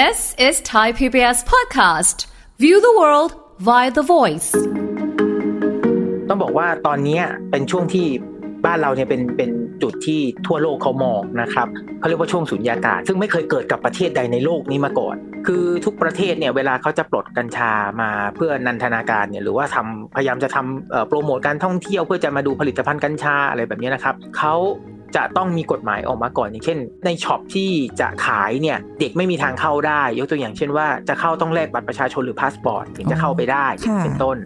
This is Thai PBS podcast. View the world via the voice. ต้องบอกว่าตอนนี้เป็นช่วงที่บ้านเราเนี่ยเป็นเป็นจุดที่ทั่วโลกเขามองนะครับเขาเรียกว่าช่วงสุญญากาศ ซึ่งไม่เคยเกิดกับประเทศใดในโลกนี้มาก่อน คือทุกประเทศเนี่ยเวลาเขาจะปลดกัญชามาเพื่อนันทนาการเนี่ยหรือว่าทำพยายามจะทำโปรโมทการท่องเที่ยวเพื่อจะมาดูผลิตภัณฑ์กัญชาอะไรแบบนี้นะครับเขา จะต้องมีกฎหมายออกมาก่อนอย่างเช่น ใน shop ที่จะขายเนี่ยเด็กไม่มีทางเข้าได้ ยกตัวอย่างเช่นว่าจะเข้าต้องแลกบัตรประชาชนหรือพาสปอร์ตถึงจะเข้าไปได้ค่ะเป็นต้น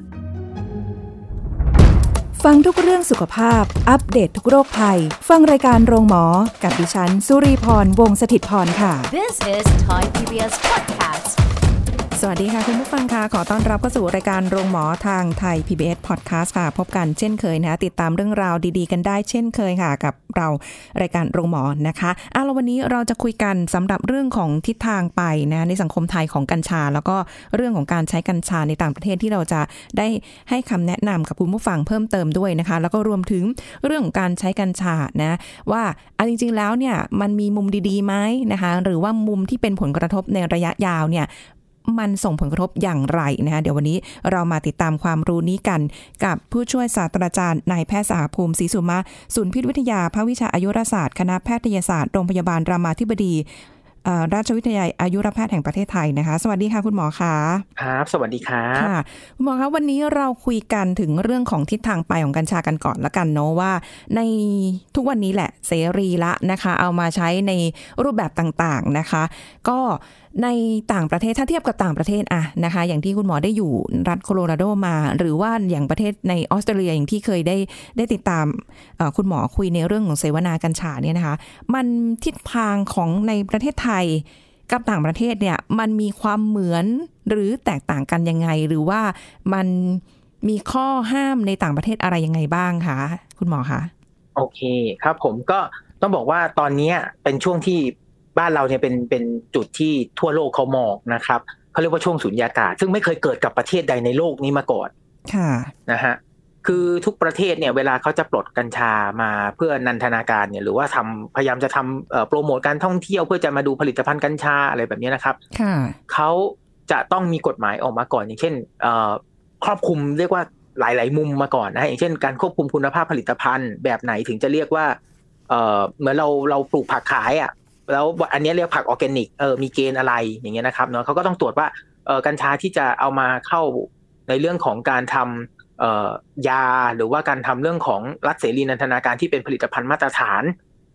ฟังทุกเรื่องสุขภาพ อัปเดตทุกโรคภัย ฟังรายการโรงหมอ กับดิฉัน สุรีพรวงศิตพรค่ะ This is Thai PBS podcast. สวัสดีค่ะ คุณผู้ฟังค่ะ ขอต้อนรับเข้าสู่รายการโรงหมอทางไทย PBS Podcast ค่ะ พบกันเช่นเคยนะติดตามเรื่องราวดีๆ กันได้เช่นเคยค่ะ กับเรารายการโรงหมอนะคะอะแล้ววันนี้เราจะคุยกันสำหรับเรื่องของทิศทางไปนะในสังคมไทยของกัญชา แล้วก็เรื่องของการใช้กัญชาในต่างประเทศที่เราจะได้ให้คำแนะนำกับคุณผู้ฟังเพิ่มเติมด้วยนะคะ แล้วก็รวมถึงเรื่องของการใช้กัญชานะว่าอันจริง ๆ แล้วเนี่ยมันมีมุมดีๆไหมนะคะ หรือว่ามุมที่เป็นผลกระทบในระยะยาวเนี่ย มันส่งผลกระทบอย่างไรนะคะเดี๋ยววันนี้เรามาติดตามความรู้นี้กัน กับผู้ช่วยศาสตราจารย์นายแพทย์สาภูมิศรีสุมาศูนย์พิษวิทยาภาควิชาอายุรศาสตร์ คณะแพทยศาสตร์โรงพยาบาลรามาธิบดีเอ่อราชวิทยาลัยอายุรแพทย์แห่งประเทศไทยนะคะ สวัสดีค่ะคุณหมอคะครับ สวัสดีครับค่ะคุณหมอคะวันนี้เราคุยกันถึงเรื่องของทิศทางไปของกัญชากันก่อนละกันเนาะว่า ในทุกวันนี้แหละเสรีละนะคะ เอามาใช้ในรูปแบบต่างๆนะคะ ก็ ในต่างประเทศถ้าเทียบกับต่างประเทศอะนะคะ อย่างที่คุณหมอได้อยู่รัฐโคโลราโดมา หรือว่าอย่างประเทศในออสเตรเลียอย่างที่เคยได้ได้ติดตามคุณหมอคุยในเรื่องของเสวนากัญชาเนี่ยนะคะ มันทิศทางของในประเทศไทยกับต่างประเทศเนี่ยมันมีความเหมือนหรือแตกต่างกันยังไง หรือว่ามันมีข้อห้ามในต่างประเทศอะไรยังไงบ้างคะคุณหมอคะโอเคครับผมก็ต้องบอกว่าตอนนี้เป็นช่วงที่ บ้านเราเนี่ยเป็นเป็นจุดที่ทั่วโลกเขามองนะครับเขาเรียกว่าช่วงสุญญากาศ ซึ่งไม่เคยเกิดกับประเทศใดในโลกนี้มาก่อนค่ะนะฮะคือทุกประเทศเนี่ยเวลาเขาจะปลดกัญชามาเพื่อนันทนาการเนี่ยหรือว่าทำพยายามจะทำเอ่อโปรโมทการท่องเที่ยวเพื่อจะมาดูผลิตภัณฑ์กัญชาอะไรแบบนี้นะครับค่ะเขาจะต้องมีกฎหมายออกมาก่อน อย่างเช่นเอ่อครอบคลุมเรียกว่าหลาย ๆ มุมมาก่อนนะฮะอย่างเช่นการควบคุมคุณภาพผลิตภัณฑ์แบบไหนถึงจะเรียกว่าเอ่อเหมือนเราเราปลูกผักขายอะ แล้วอันนี้เรียกผักออร์แกนิกเออมีเกณฑ์อะไรอย่างเงี้ยนะครับเนาะเขาก็ต้องตรวจว่าเออกัญชาที่จะเอามาเข้าในเรื่องของการทำเอ่อยาหรือว่าการทำเรื่องของรัฐเสรีนันทนาการที่เป็นผลิตภัณฑ์มาตรฐาน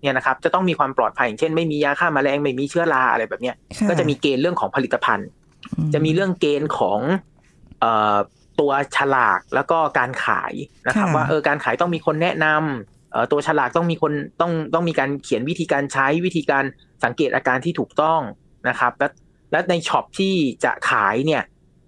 เนี่ยนะครับจะต้องมีความปลอดภัยอย่างเช่น ไม่มียาฆ่าแมลงไม่มีเชื้อราอะไรแบบเนี้ยค่ะก็จะมีเกณฑ์เรื่องของผลิตภัณฑ์อืจะมีเรื่องเกณฑ์ของเอ่อตัวฉลากแล้วก็การขายนะครับ ว่าเออการขายต้องมีคนแนะนำเอ่อ ตัวฉลากต้องมีคนต้องต้องมีการเขียนวิธีการใช้วิธีการสังเกตอาการที่ถูกต้องนะครับ และและใน shop ที่จะขายเนี่ย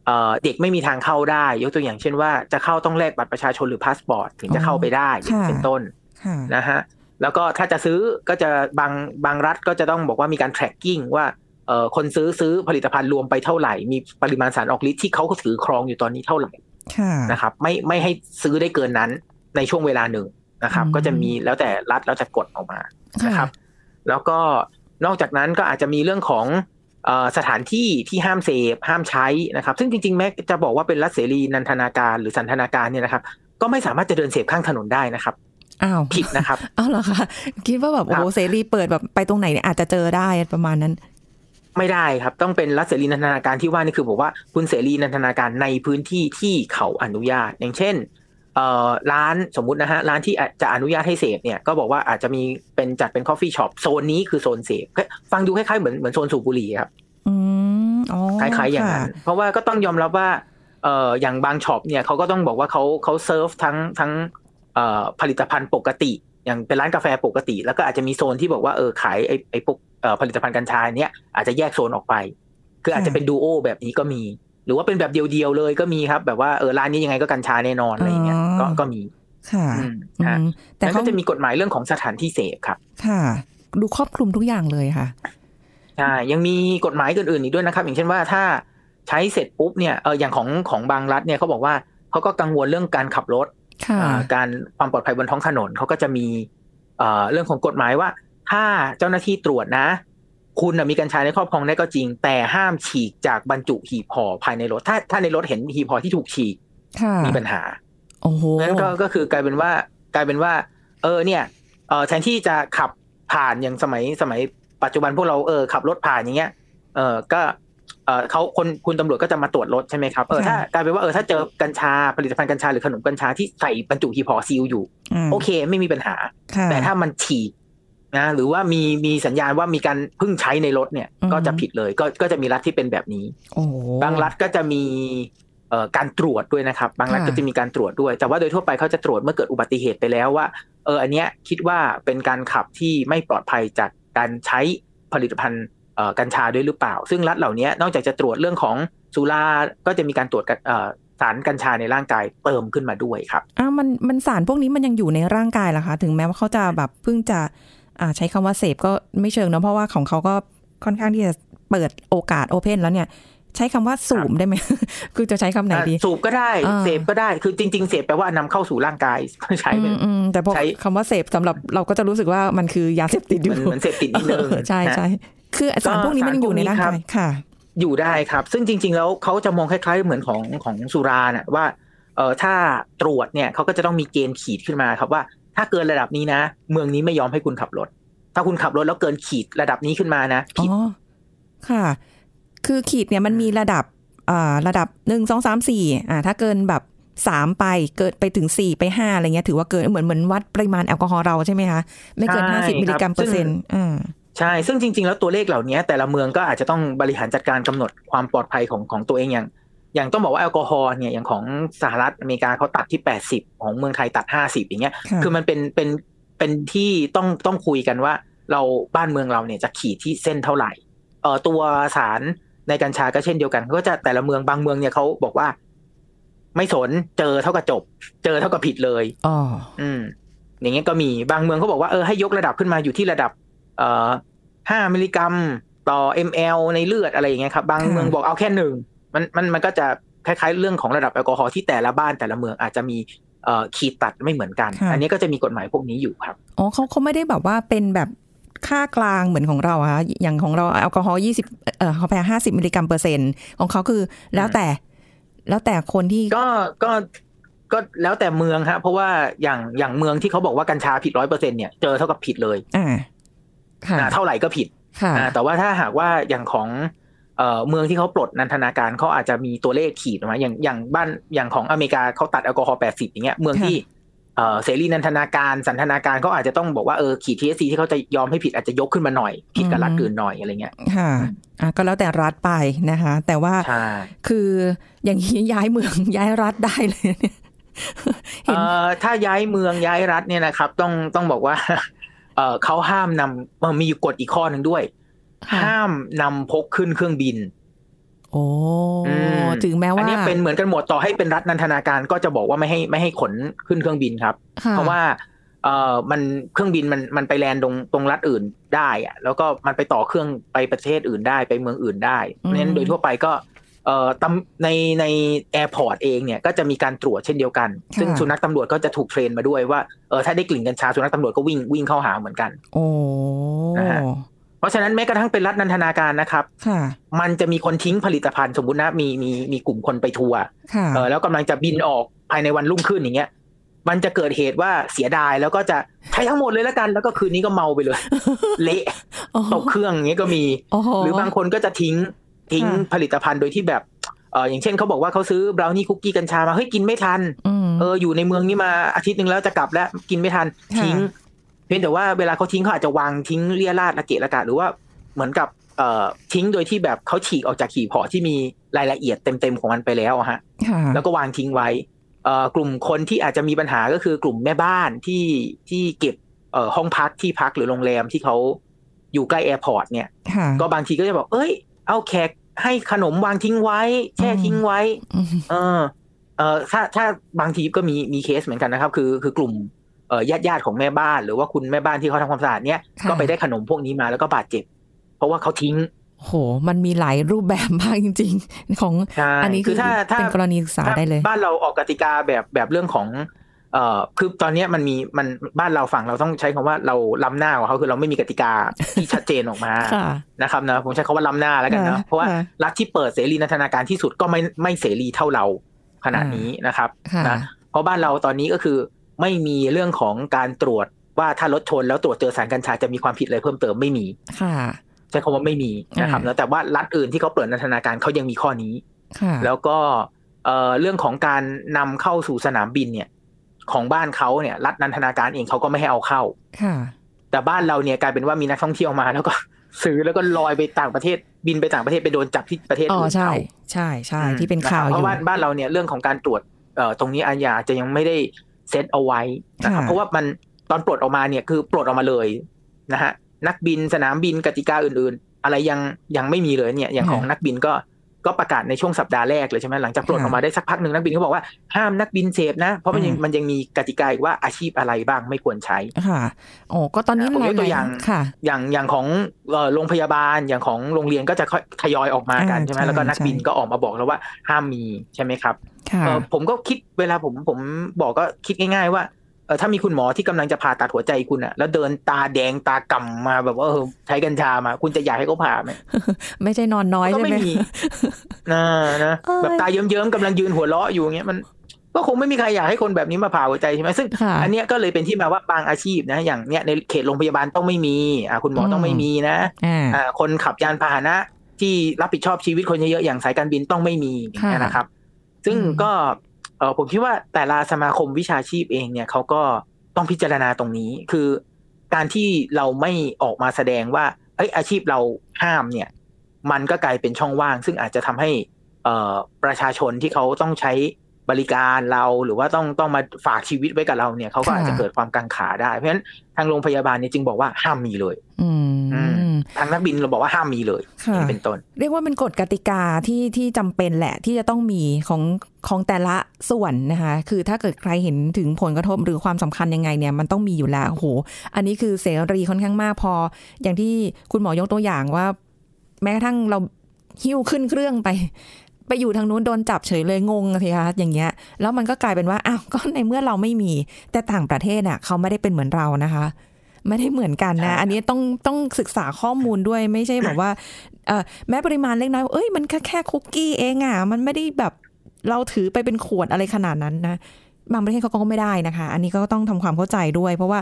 เอ่อเด็กไม่มีทางเข้าได้ ยกตัวอย่างเช่นว่าจะเข้าต้องแลกบัตรประชาชนหรือพาสปอร์ตถึงจะเข้าไปได้อย่างเป็นต้นค่ะนะฮะแล้วก็ถ้าจะซื้อก็จะบางบางรัฐก็จะต้องบอกว่ามีการ tracking ว่าเอ่อคนซื้อซื้อผลิตภัณฑ์รวมไปเท่าไหร่ มีปริมาณสารออกฤทธิ์ที่เขาถือครองอยู่ตอนนี้เท่าไหร่ค่ะนะครับ ไม่ไม่ให้ซื้อได้เกินนั้นในช่วงเวลาหนึ่ง นะครับอืมก็จะมีแล้วแต่รัฐแล้วจะกดออกมาค่ะนะครับ แล้วก็นอกจากนั้นก็อาจจะมีเรื่องของเอ่อสถานที่ที่ห้ามเสพห้ามใช้นะครับ ซึ่งจริงๆแม้จะบอกว่าเป็นรัฐเสรีนันทนาการหรือสันทนาการเนี่ยนะครับ ก็ไม่สามารถจะเดินเสพข้างถนนได้นะครับอ้าวผิดนะครับอ้าวเหรอคะคิดว่าแบบโอ้โหครับเสรีเปิดแบบไปตรงไหนเนี่ยอาจจะเจอได้ประมาณนั้น ไม่ได้ครับ ต้องเป็นรัฐเสรีนันทนาการที่ว่านี่คือบอกว่าคุณเสรีนันทนาการในพื้นที่ที่เขาอนุญาต อย่างเช่นเอ่อ ร้านสมมุตินะฮะร้านที่อาจจะอนุญาตให้เสพเนี่ยก็บอกว่าอาจจะมีเป็นจัดเป็น coffee shop โซนนี้คือโซนเสพฟังดูคล้ายๆเหมือนเหมือนโซนสูบบุหรี่ครับอืมอ๋อคล้ายๆอย่างนั้นค่ะเพราะว่าก็ต้องยอมรับว่าเอ่ออย่างบาง shop เนี่ยเขาก็ต้องบอกว่าเขาเขาเซิร์ฟทั้งทั้งเอ่อผลิตภัณฑ์ปกติ อย่างเป็นร้านกาแฟปกติ แล้วก็อาจจะมีโซนที่บอกว่าเออขายไอ้ไอ้พวกเอ่อผลิตภัณฑ์กัญชาเนี้ยอาจจะแยกโซนออกไป คืออาจจะเป็นดูโอแบบนี้ก็มี หรือว่าเป็นแบบเดียวๆเลยก็มีครับ แบบว่าเออร้านนี้ยังไงก็กัญชาแน่นอนอะไรอย่างเงี้ยก็ก็มีค่ะอืมอืฮะมแต่แล้วเขาก็จะมีกฎหมายเรื่องของสถานที่เสพครับ ค่ะ ดูครอบคลุมทุกอย่างเลยค่ะใช่ยังมีกฎหมายอื่นๆอีกด้วยนะครับ อย่างเช่นว่าถ้าใช้เสร็จปุ๊บเนี่ยเอออย่างของของบางรัฐเนี่ยเขาบอกว่าเขาก็กังวลเรื่องการขับรถค่ะอ่าการความปลอดภัยบนท้องถนนเขาก็จะมีเอ่อเรื่องของกฎหมายว่า ถ้าเจ้าหน้าที่ตรวจนะ คุณน่ะมีกัญชาในครอบครองได้ก็จริง แต่ห้ามฉีกจากบรรจุหีบห่อภายในรถ ถ้าถ้าในรถเห็นหีบห่อที่ถูกฉีกค่ะมีปัญหาโอ้โหงั้นก็ก็คือกลายเป็นว่ากลายเป็นว่า เออเนี่ยเออแทนที่จะขับผ่านอย่างสมัยสมัยปัจจุบันพวกเราเออขับรถผ่านอย่างเงี้ย เออก็เออเขาคนคุณตำรวจก็จะมาตรวจรถใช่ไหมครับเออถ้ากลายเป็นว่าเออถ้าเจอกัญชาผลิตภัณฑ์กัญชาหรือขนมกัญชาที่ใส่บรรจุหีบห่อซีลอยู่มโอเค ไม่มีปัญหาค่ะแต่ถ้ามันฉีก นะหรือว่ามีมีสัญญาณว่ามีการเพิ่งใช้ในรถเนี่ยอืมก็จะผิดเลยก็ก็จะมีรัฐที่เป็นแบบนี้โอ้โหบางรัฐก็จะมีเอ่อการตรวจด้วยนะครับ บางรัฐค่ะก็จะมีการตรวจด้วย แต่ว่าโดยทั่วไปเขาจะตรวจเมื่อเกิดอุบัติเหตุไปแล้วว่าเอออันเนี้ยคิดว่าเป็นการขับที่ไม่ปลอดภัยจากการใช้ผลิตภัณฑ์เอ่อกัญชาด้วยหรือเปล่า ซึ่งรัฐเหล่านี้นอกจากจะตรวจเรื่องของสุราก็จะมีการตรวจกันเอ่อสารกัญชาในร่างกายเติมขึ้นมาด้วยครับอ้าวมันมันสารพวกนี้มันยังอยู่ในร่างกายเหรอคะ ถึงแม้ว่าเขาจะแบบเพิ่งจะอ่า ใช้คำว่าเสพก็ไม่เชิงเนอะเพราะว่าของเขาก็ค่อนข้างที่จะเปิดโอกาสโอเพนแล้วเนี่ยใช้คำว่าสูบได้ไหม คือจะใช้คำไหนดีอะสูบก็ได้อ่าเสพก็ได้ คือจริง ๆ เสพแปลว่านำเข้าสู่ร่างกายใช้เป็นอืมอืมแต่พอใช้คำว่าเสพสำหรับเราก็จะรู้สึกว่ามันคือยาเสพติดอยู่มันเหมือนเสพติดนิดนึงเออใช่นะใช่คือสารพวกนี้มันยังอยู่ในร่างสารพวกกายนี้ครับค่ะ อยู่ได้ครับ ซึ่งจริง ๆ แล้วเขาจะมองคล้าย ๆ เหมือนของของสุราน่ะว่าเออถ้าตรวจเนี่ยเขาก็จะต้องมีเกณฑ์ขีดขึ้นมาครับว่า ถ้าเกินระดับนี้นะ เมืองนี้ไม่ยอมให้คุณขับรถ ถ้าคุณขับรถแล้วเกินขีดระดับนี้ขึ้นมานะอ๋ผิดอค่ะ คือขีดเนี่ยมันมีระดับอ่าระดับหนึ่งสองสามสี่อ่าถ้าเกินแบบสามไปเกิดไปถึงสี่ไปห้าอะไรเงี้ยถือว่าเกินเหมือนเหมือนวัดปริมาณแอลกอฮอล์เราใช่ไหมคะไม่เกินใช่ห้าสิบมิลลิกรัมครับเปอร์เซ็นต์อ่าใช่ ซึ่งจริง ๆ แล้วตัวเลขเหล่านี้แต่ละเมืองก็อาจจะต้องบริหารจัดการกำหนดความปลอดภัยของของตัวเองอย่าง อย่างต้องบอกว่าแอลกอฮอล์เนี่ยอย่างของสหรัฐอเมริกาเขาตัดที่80ของเมืองไทยตัด50อย่างเงี้ยค่ะคือมันเป็นเป็นเป็นที่ต้องต้องคุยกันว่า เราบ้านเมืองเราเนี่ยจะขีดที่เส้นเท่าไหร่เอ่อตัวสารในกัญชาก็เช่นเดียวกันก็จะแต่ละเมืองบางเมืองเนี่ยเขาบอกว่า ไม่สนเจอเท่ากับจบ เจอเท่ากับผิดเลยอ๋ออืม อย่างเงี้ยก็มีบางเมืองเขาบอกว่าเออให้ยกระดับขึ้นมาอยู่ที่ระดับ เอ่อห้ามิลลิกรัมต่อ ml ในเลือดอะไรอย่างเงี้ยครับ บางค่ะเมืองบอกเอาแค่หนึ่ง มันมันมันก็จะคล้ายๆเรื่องของระดับแอลกอฮอล์ที่แต่ละบ้านแต่ละเมืองอาจจะมีเอ่อขีดตัดไม่เหมือนกัน อันนี้ก็จะมีกฎหมายพวกนี้อยู่ครับ อ๋อเขาเขาไม่ได้แบบว่าเป็นแบบค่ากลางเหมือนของเราอะคะอย่างของเราแอลกอฮอล์ยี่สิบเอ่อเขาแพ้ห้าสิบมิลลิกรัมเปอร์เซ็นต์ของเขาคือ แล้วแต่ แล้วแต่คนที่ก็ก็ก็แล้วแต่เมืองครับเพราะว่าอย่างอย่างเมืองที่เขาบอกว่ากัญชาผิดร้อยเปอร์เซ็นเนี่ยเจอเท่ากับผิดเลยอ่าค่ะอ่าเท่าไหร่ก็ผิดค่ะอ่าแต่ว่าถ้าหากว่าอย่างของ เอ่อเมืองที่เขาปลดนันทนาการเขาอาจจะมีตัวเลขขีดออกมาอย่างอย่างบ้านอย่างของอเมริกาเขาตัดแอลกอฮอล์แปดสิบอย่างเงี้ยเมืองที่เอ่อเสรีนันทนาการสันทนาการเขาอาจจะต้องบอกว่าเออขีดทีเอซีที่เขาจะยอมให้ผิดอาจจะยกขึ้นมาหน่อย ผิดกับรัฐอื่นหน่อยอะไรเงี้ยค่ะอะก็แล้วแต่รัฐไปนะคะ แต่ว่าใช่คืออย่างนี้ย้ายเมืองย้ายรัฐได้เลยเนี่ยเห็นเอ่อถ้าย้ายเมืองย้ายรัฐเนี่ยนะครับ ต้องต้องบอกว่า เอ่อเขาห้ามนำเอ่อมีอยู่กฎอีกข้อหนึ่งด้วยค่ะ ห้ามนำพกขึ้นเครื่องบิน โอ้อืมถึงแม้อันว่าเนี้ยเป็นเหมือนกันหมดต่อให้เป็นรัฐนันทนาการก็จะบอกว่าไม่ให้ไม่ให้ขนขึ้นเครื่องบินครับค่เพราะว่าเอ่อมันเครื่องบินมันมันไป land ตรงตรงรัฐอื่นได้อะแล้วก็มันไปต่อเครื่องไปประเทศอื่นได้ไปเมืองอื่นได้เพราะฉะนั้นโดยทั่วไปก็เอ่อตำในใน airport เองเนี่ยก็จะมีการตรวจเช่นเดียวกัน ซึ่งสุนัขตำรวจก็จะถูก train มาด้วยว่าเออถ้าได้กลิ่นกัญชาสุนัขตำรวจก็วิ่งวิ่งเข้าหาเหมือนกัน โอ้นะฮะ เพราะฉะนั้นแม้กระทั่งเป็นรัฐนันทนาการนะครับค่ะมันจะมีคนทิ้งผลิตภัณฑ์สมมตินะมีมีมีกลุ่มคนไปทัวร์ค่ะเออแล้วกำลังจะบินออกภายในวันรุ่งขึ้นอย่างเงี้ยมันจะเกิดเหตุว่าเสียดายแล้วก็จะใช้ทั้งหมดเลยแล้วกัน แล้วก็คืนนี้ก็เมาไปเลย เละโอ้ตกเครื่องอย่างเงี้ยก็มีโอ้โหหรือบางคนก็จะทิ้งทิ้งค่ะผลิตภัณฑ์โดยที่แบบเอออย่างเช่นเขาบอกว่าเขาซื้อบราวนี่คุกกี้กัญชามาเฮ้ยกินไม่ทันมเอออยู่ในเมืองนี้มาอาทิตย์หนึ่งแล้วจะกลับแล้วกินไม่ทันค่ะทิ้ง เพียงแต่ว่าเวลาเขาทิ้งเขาอาจจะวางทิ้งเรี่ยราดระเกะระกะหรือว่าเหมือนกับเอ่อทิ้งโดยที่แบบเขาฉีกออกจากขีพอที่มีรายละเอียดเต็มๆของมันไปแล้วอะฮะค่ะแล้วก็วางทิ้งไว้เอ่อกลุ่มคนที่อาจจะมีปัญหาก็คือกลุ่มแม่บ้านที่ที่เก็บเอ่อห้องพักที่พักหรือโรงแรมที่เขาอยู่ใกล้ airport เนี่ยค่ะก็บางทีก็จะบอกเอ้ย เอาแขกให้ขนมวางทิ้งไว้ แช่ทิ้งไว้อืมเออเออถ้าถ้าบางทีก็มีมีเคสเหมือนกันนะครับ คือคือกลุ่มเอ่อ ญาติญาติๆของแม่บ้านหรือว่าคุณแม่บ้านที่เขาทำความสะอาดเนี่ยค่ะก็ไปได้ขนมพวกนี้มาแล้วก็บาดเจ็บ เพราะว่าเขาทิ้งโห มันมีหลายรูปแบบมากจริง ๆ ของใช่อันนี้คือถ้าถ้าเป็นกรณีศึกษาได้เลย บ้านเราออกกติกาแบบแบบเรื่องของเอ่อคือตอนเนี้ยมันมีมันบ้านเราฝั่งเราต้องใช้คำว่าเราล้ำหน้ากว่าเขาคือเราไม่มีกติกาที่ชัดเจนออกมาค่ะนะครับนะผมใช้คำว่าล้ำหน้าแล้วกันนะค่ะเพราะว่าค่ะรัฐที่เปิดเสรีนันทนาการที่สุดก็ไม่ไม่เสรีเท่าเราขนาดนี้นะครับค่ะนะเพราะบ้านเราตอนนี้ก็คือ ไม่มีเรื่องของการตรวจว่าถ้ารถชนแล้วตรวจเจอสารกัญชาจะมีความผิดอะไรเพิ่มเติมไม่มี ค่ะ ใช้คำว่าไม่มีนะครับอ่าแล้วแต่ว่ารัฐอื่นที่เขาเปิดนันทนาการเขายังมีข้อนี้ค่ะแล้วก็เอ่อเรื่องของการนำเข้าสู่สนามบินเนี่ย ของบ้านเขาเนี่ย รัฐนันทนาการเองเขาก็ไม่ให้เอาเข้า ค่ะ แต่บ้านเราเนี่ยกลายเป็นว่ามีนักท่องเที่ยวมาแล้วก็ซื้อแล้วก็ลอยไปต่างประเทศบินไปต่างประเทศไปโดนจับที่ประเทศอ๋ออื่นใช่เขาใช่ใช่อืมที่เป็นข่าวะครับอเพยู่ราะว่าบ้านเราเนี่ยเรื่องของการตรวจเอ่อตรงนี้อาญาจะยังไม่ได้ เซตเอาไว้นะครับค่ะเพราะว่ามันตอนปลดออกมาเนี่ยคือปลดออกมาเลยนะฮะนักบินสนามบินกติกาอื่นๆ อะไรยังยังไม่มีเลยเนี่ยอย่างของนักบินก็ก็ประกาศในช่วงสัปดาห์แรกเลยใช่ไหมหลังจากปลดออกมาได้สักพักหนึ่งนักบินเขาบอกว่าห้ามนักบินเสพนะ เพราะมันยังมันยังมีกติกาอีกว่าอาชีพอะไรบ้างไม่ควรใช้ค่ะโอ้ก็ตอนนี้ผมยกตัวหลอย่างค่ะ อย่างอย่างของเอ่อโรงพยาบาลอย่างของโรงเรียนก็จะค่อยทยอยออกมากันอ่าใช่ไหมใช่แล้วก็นักใช่บินก็ออกมาบอกแล้วว่าห้ามมีใช่ไหมครับค่ะเออ ผมก็คิดเวลาผมผมบอกก็คิดง่าย ๆ ว่าเออถ้ามีคุณหมอที่กำลังจะผ่าตัดหัวใจคุณอะแล้วเดินตาแดงตากำมาแบบว่าเออใช้กัญชามา คุณจะอยากให้เขาผ่าไหมไม่ใช่นอนน้อยก็ใช่ไม่ไหมมีนะนะเอ้ยแบบตาเยิ้มๆกำลังยืนหัวเราะอยู่อย่างเงี้ยมันก็คงไม่มีใครอยากให้คนแบบนี้มาผ่าหัวใจใช่ไหมซึ่งค่ะอันเนี้ยก็เลยเป็นที่มาว่าบางอาชีพนะอย่างเนี้ยในเขตโรงพยาบาลต้องไม่มีอ่าคุณหมอต้องไม่มีนะอ่าอ่าคนขับยานพาหนะที่รับผิดชอบชีวิตคนเยอะๆอย่างสายการบินต้องไม่มีค่ะนะครับ ซึ่งอืมก็เออผมคิดว่าแต่ละสมาคมวิชาชีพเองเนี่ยเขาก็ต้องพิจารณาตรงนี้ คือการที่เราไม่ออกมาแสดงว่าเอ้ยอาชีพเราห้ามเนี่ย มันก็กลายเป็นช่องว่าง ซึ่งอาจจะทำให้เอ่อประชาชนที่เขาต้องใช้ บริการเราหรือว่าต้องต้องมาฝากชีวิตไว้กับเราเนี่ยเขาก็อาจจะเกิดความกังขาได้ เพราะฉะนั้นทางโรงพยาบาลเนี่ยจึงบอกว่าห้ามมีเลยอืมทางนักบินเราบอกว่าห้ามมีเลยค่ะนี่เป็นต้น เรียกว่าเป็นกฎกติกาที่ที่จำเป็นแหละที่จะต้องมีของของแต่ละส่วนนะคะ คือถ้าเกิดใครเห็นถึงผลกระทบหรือความสำคัญยังไงเนี่ยมันต้องมีอยู่แล้วโอ้โหอันนี้คือเสรีค่อนข้างมากพอ อย่างที่คุณหมอยกตัวอย่างว่า แม้กระทั่งเราหิ้วขึ้นเครื่องไป ไปอยู่ทางนู้นโดนจับเฉยเลยงงสิคะอย่างเงี้ย แล้วมันก็กลายเป็นว่าอ้าวก็ในเมื่อเราไม่มี แต่ต่างประเทศอะเขาไม่ได้เป็นเหมือนเรานะคะ ไม่ได้เหมือนกันนะใช่อันนี้ต้องต้องศึกษาข้อมูลด้วยไม่ใช่แบบว่าเออแม้ปริมาณเล็กน้อยเอ้ยมันแค่แค่คุกกี้เองอะมันไม่ได้แบบเราถือไปเป็นขวดอะไรขนาดนั้นนะบางประเทศเขาก็ไม่ได้นะคะ อันนี้ก็ต้องทำความเข้าใจด้วย เพราะว่า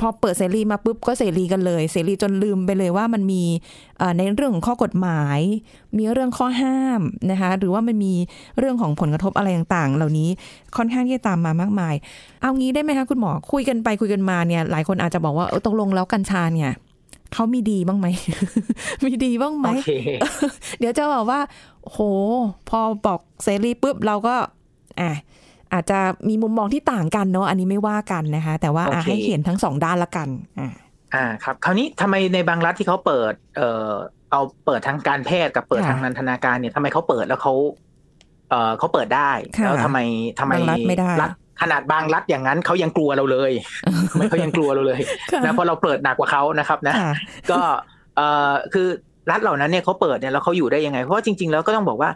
พอเปิดเสรีมาปุ๊บก็เสรีกันเลย เสรีจนลืมไปเลยว่ามันมีเอ่อในเรื่องของข้อกฎหมาย มีเรื่องข้อห้ามนะคะหรือว่ามันมีเรื่องของผลกระทบอะไรต่างๆ เหล่านี้ค่อนข้างที่จะตามมามากมาย เอางี้ได้ไหมคะคุณหมอคุยกันไปคุยกันมาเนี่ยหลายคนอาจจะบอกว่าเออตกลงแล้วกัญชาเนี่ยเขามีดีบ้างไหม มีดีบ้างไหมโอเคเดี๋ยวจะบอกว่า โห พอบอกเสรีปุ๊บเราก็ อะ อาจจะมีมุมมองที่ต่างกันเนาะอันนี้ไม่ว่ากันนะคะ แต่ว่าอะโอเคให้เห็นทั้งสองด้านละกันอ่าอ่าครับคราวนี้ทำไมในบางรัฐที่เขาเปิด เอ่อเอาเปิดทางการแพทย์กับเปิดค่ะทางนันทนาการเนี่ยทำไมเขาเปิดแล้วเขาเอ่อเขาเปิดได้ค่ะแล้วทำไมทำไมบางรัฐไม่ได้ฐขนาดบางรัฐอย่างนั้นเขายังกลัวเราเลยทำไมเขายังกลัวเราเลยค่ะนะเพราะเราเปิดหนักกว่าเขานะครับนะค่ะก็เอ่อคือรัฐเหล่านั้นเนี่ยเขาเปิดเนี่ยแล้วเขาอยู่ได้ยังไง เพราะว่าจริง ๆ แล้วก็ต้องบอกว่า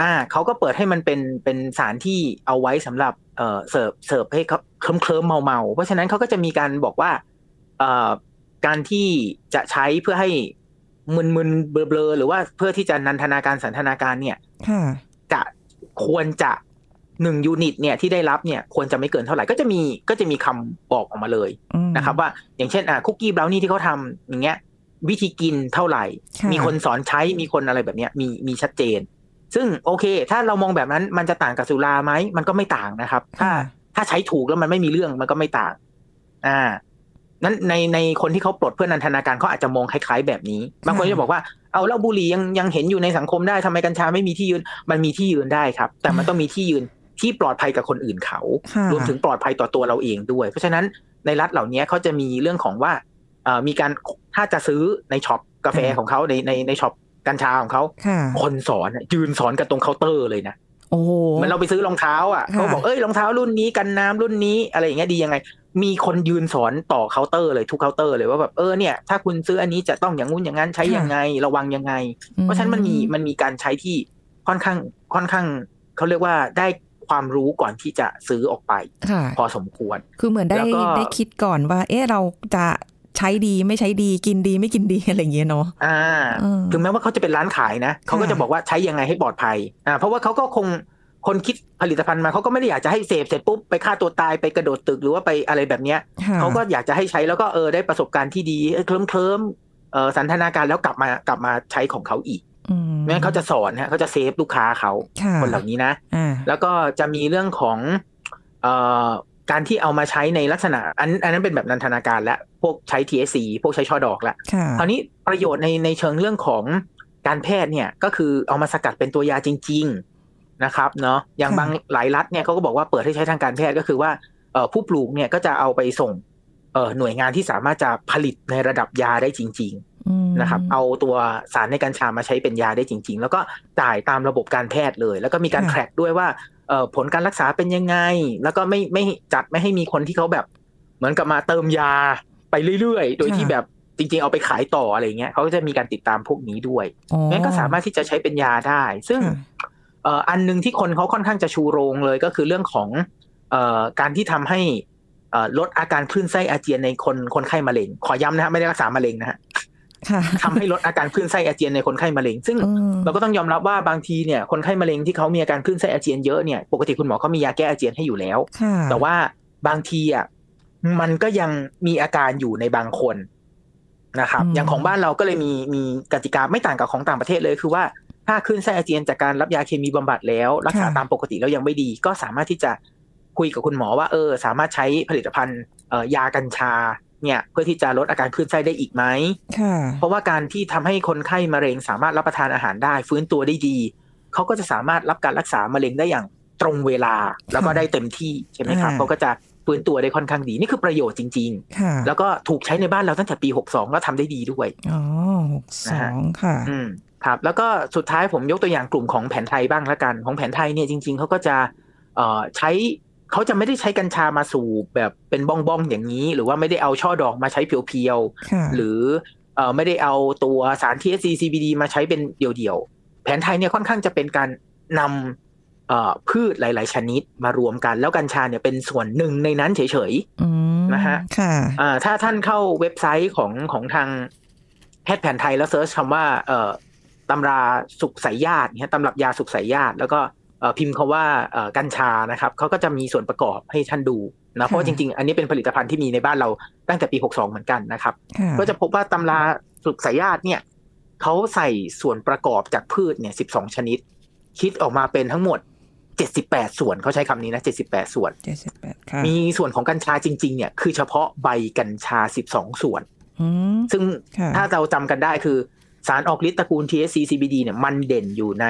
อ่าเขาก็เปิดให้มันเป็นเป็นสารที่เอาไว้สำหรับเอ่อเสิร์ฟเสิร์ฟให้เขาเคลิ้มเคลิ้มเมาเมาๆเพราะฉะนั้นเขาก็จะมีการบอกว่าเอ่อการที่จะใช้เพื่อให้มึนๆเบลอๆหรือว่าเพื่อที่จะนันทนาการสันทนาการเนี่ยค่ะจะควรจะหนึ่งยูนิตเนี่ยที่ได้รับเนี่ยควรจะไม่เกินเท่าไหร่ก็จะมีก็จะมีคำบอกออกมาเลยอืมนะครับ ว่าอย่างเช่นอะคุกกี้บราวนี่ที่เขาทำอย่างเงี้ย วิธีกินเท่าไหร่ค่ะมีคนสอนใช้มีคนอะไรแบบเนี้ยมีมีชัดเจน ซึ่งโอเค ถ้าเรามองแบบนั้นมันจะต่างกับสุราไหมมันก็ไม่ต่างนะครับ ถ้าค่ะถ้าใช้ถูกแล้วมันไม่มีเรื่องมันก็ไม่ต่าง อ่า นั้นในในคนที่เขาปลดเพื่อนันทนาการเขาอาจจะมองคล้ายๆ แบบนี้บางคนค่ะจะบอกว่าเอาแล้วบุหรี่ยังยังเห็นอยู่ในสังคมได้ทำไมกัญชาไม่มีที่ยืน มันมีที่ยืนได้ครับ แต่มันต้องมีที่ยืนที่ปลอดภัยกับคนอื่นเขาค่ะรวมถึงปลอดภัยต่อตัวเราเองด้วย เพราะฉะนั้นในรัฐเหล่านี้เขาจะมีเรื่องของว่าเอ่อมีการถ้าจะซื้อใน shop กาแฟค่ะของเขาในในใน shop กัญชาของเขาค่ะคนสอนอะยืนสอนกันตรงเคาน์เตอร์เลยนะโอ้โหเหมือนเราไปซื้อรองเท้าอะค่ะเขาบอกเอ้ยรองเท้ารุ่นนี้กันน้ำรุ่นนี้อะไรอย่างเงี้ยดียังไง มีคนยืนสอนต่อเคาน์เตอร์เลยทุกเคาน์เตอร์เลยว่าแบบเออเนี่ยถ้าคุณซื้ออันนี้จะต้องอย่างงู้นอย่างนั้นใช้ยังไงระวังยังไง เพราะฉะนั้นมันมีมันมีการใช้ที่ค่อนข้างค่อนข้างเขาเรียกว่าได้ความรู้ก่อนที่จะซื้อออกไปค่ะพอสมควร คือเหมือนได้แล้วก็ได้คิดก่อนว่า เอ๊ะเราจะ ใช้ดีไม่ใช้ดีกินดีไม่กินดีอะไรอย่างเงี้ยเนาะอ่าเออถึงแม้ว่าเขาจะเป็นร้านขายนะเขาก็จะบอกว่าใช้ยังไงให้ปลอดภัยอ่าเพราะว่าเขาก็คงคนคิดผลิตภัณฑ์มาเขาก็ไม่ได้อยากจะให้เสพเสร็จปุ๊บไปฆ่าตัวตายไปกระโดดตึกหรือว่าไปอะไรแบบเนี้ยค่ะเขาก็อยากจะให้ใช้แล้วก็เออได้ประสบการณ์ที่ดีเคลิ้มเคลิ้มๆเออสันทนาการแล้วกลับมากลับมาใช้ของเขาอีกอืมไม่งั้นเขาจะสอนฮะเขาจะเซฟลูกค้าเขาค่ะคนเหล่านี้นะอ่าแล้วก็จะมีเรื่องของเอ่อ การที่เอามาใช้ในลักษณะ อันอันนั้นเป็นแบบนันทนาการและพวกใช้ TSC พวกใช้ช่อดอกละค่ะคราวนี้ประโยชน์ในในเชิงเรื่องของการแพทย์เนี่ยก็คือเอามาสกัดเป็นตัวยาจริง ๆนะครับเนาะอย่างค่ะบางหลายรัฐเนี่ยเขาก็บอกว่าเปิดให้ใช้ทางการแพทย์ก็คือว่าเอ่อผู้ปลูกเนี่ยก็จะเอาไปส่งเอ่อหน่วยงานที่สามารถจะผลิตในระดับยาได้จริงอืมๆนะครับ เอาตัวสารในกัญชามาใช้เป็นยาได้จริง ๆ แล้วก็จ่ายตามระบบการแพทย์เลย แล้วก็มีการแทร็กด้วยว่าเอ่อ ผลการรักษาเป็นยังไง แล้วก็ไม่ไม่จัดไม่ให้มีคนที่เขาแบบ เหมือนกับมาเติมยาไปเรื่อยๆ โดยที่แบบจริงๆ เอาไปขายต่ออะไรเงี้ยเขาก็จะมีการติดตามพวกนี้ด้วยอ๋องั้นก็สามารถที่จะใช้เป็นยาได้ ซึ่งค่ะเอ่ออันหนึงที่คนเขาค่อนข้างจะชูโรงเลยก็คือเรื่องของเอ่อการที่ทำให้เอ่อลดอาการคลื่นไส้อาเจียนในคนคนไข้มะเร็ง ขอย้ำนะฮะไม่ได้รักษามะเร็งนะฮะค่ะ ทำให้ลดอาการคลื่นไส้อาเจียนในคนไข้มะเร็ง ซึ่งเออเราก็ต้องยอมรับว่าบางทีเนี่ยคนไข้มะเร็งที่เขามีอาการคลื่นไส้อาเจียนเยอะเนี่ยปกติคุณหมอเขามียาแก้อาเจียนให้อยู่แล้วค่ะแต่ว่าบางทีอะมันก็ยังมีอาการอยู่ในบางคนนะครับอืมอย่างของบ้านเราก็เลยมีมีกติกาไม่ต่างกับของต่างประเทศเลยคือว่าถ้าขึ้นไส้อาเจียนจากการรับยาเคมีบำบัดแล้ว รักษาตามปกติแล้วยังไม่ดี ก็สามารถที่จะคุยกับคุณหมอว่าเออ สามารถใช้ผลิตภัณฑ์เอ่อยากัญชา เนี่ยเพื่อที่จะลดอาการคลื่นไส้ได้อีกไหมค่ะเพราะว่าการที่ทำให้คนไข้มะเร็งสามารถรับประทานอาหารได้ ฟื้นตัวได้ดี เขาก็จะสามารถรับการรักษามะเร็งได้อย่างตรงเวลาแล้วก็ได้เต็มที่ใช่ไหมครับอ่าเขาก็จะฟื้นตัวได้ค่อนข้างดี นี่คือประโยชน์จริงค่ะๆแล้วก็ถูกใช้ในบ้านเราตั้งแต่ปี 62ก็ทำได้ดีด้วย อ๋อหกสองค่ะอืมครับ แล้วก็สุดท้ายผมยกตัวอย่างกลุ่มของแผนไทยบ้างละกัน ของแผนไทยเนี่ยจริง ๆเขาก็จะเอ่อใช้ เขาจะไม่ได้ใช้กัญชามาสูบแบบเป็นบ้องๆอย่างนี้ หรือว่าไม่ได้เอาช่อดอกมาใช้เพียวๆค่ะหรือเอ่อไม่ได้เอาตัวสาร THC CBD มาใช้เป็นเดี่ยวๆแผนไทยเนี่ยค่อนข้างจะเป็นการนำเอ่อพืชหลาย ๆ ชนิดมารวมกัน แล้วกัญชาเนี่ยเป็นส่วนหนึ่งในนั้นเฉยอืมนะฮะค่ะๆอ่าถ้าท่านเข้าเว็บไซต์ของของทางแพทย์แผนไทยแล้วเซิร์ชคำว่าเอ่อตำราสุขสายญาติเนี่ยตำรับยาสุขสายญาติแล้วก็เอ่อ พิมพ์คาว่าเอ่อกัญชานะครับเขาก็จะมีส่วนประกอบให้ท่านดูนะเพราะว่าจริงๆ อันนี้เป็นผลิตภัณฑ์ที่มีในบ้านเราตั้งแต่ปี 62 เหมือนกันนะครับค่ะก็จะพบว่าตำราสุขสายญาติเนี่ยเขาใส่ส่วนประกอบจากพืชเนี่ย 12 ชนิด คิดออกมาเป็นทั้งหมด 78 ส่วนเขาใช้คำนี้นะ 78 ส่วนเจ็ดสิบแปดค่ะมีส่วนของกัญชาจริง ๆ เนี่ยคือเฉพาะใบกัญชา 12 ส่วนอืมซึ่งค่ะถ้าเราจำกันได้คือสารออกฤทธิ์ตระกูล THC CBD เนี่ยมันเด่นอยู่ใน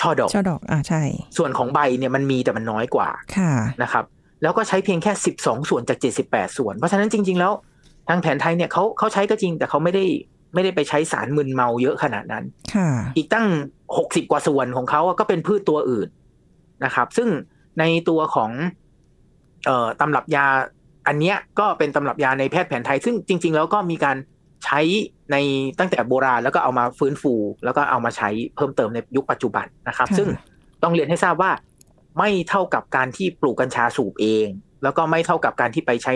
ช่อดอกช่อดอกอ่าใช่ ส่วนของใบเนี่ยมันมีแต่มันน้อยกว่าค่ะนะครับ แล้วก็ใช้เพียงแค่ 12 ส่วนจาก 78 ส่วน เพราะฉะนั้นจริง ๆ แล้วทางแผนไทยเนี่ยเขาเขาใช้ก็จริง แต่เขาไม่ได้ไม่ได้ไปใช้สารมึนเมาเยอะขนาดนั้นค่ะอีกตั้ง 60 กว่าส่วนของเขาอะก็เป็นพืชตัวอื่นนะครับ ซึ่งในตัวของเอ่อตำรับยาอันเนี้ยก็เป็นตำรับยาในแพทย์แผนไทย ซึ่งจริง ๆ แล้วก็มีการ ใช้ในตั้งแต่โบราณแล้วก็เอามาฟื้นฟู แล้วก็เอามาใช้เพิ่มเติมในยุคปัจจุบันนะครับค่ะซึ่งต้องเรียนให้ทราบว่า ไม่เท่ากับการที่ปลูกกัญชาสูบเอง แล้วก็ไม่เท่ากับการที่ไปใช้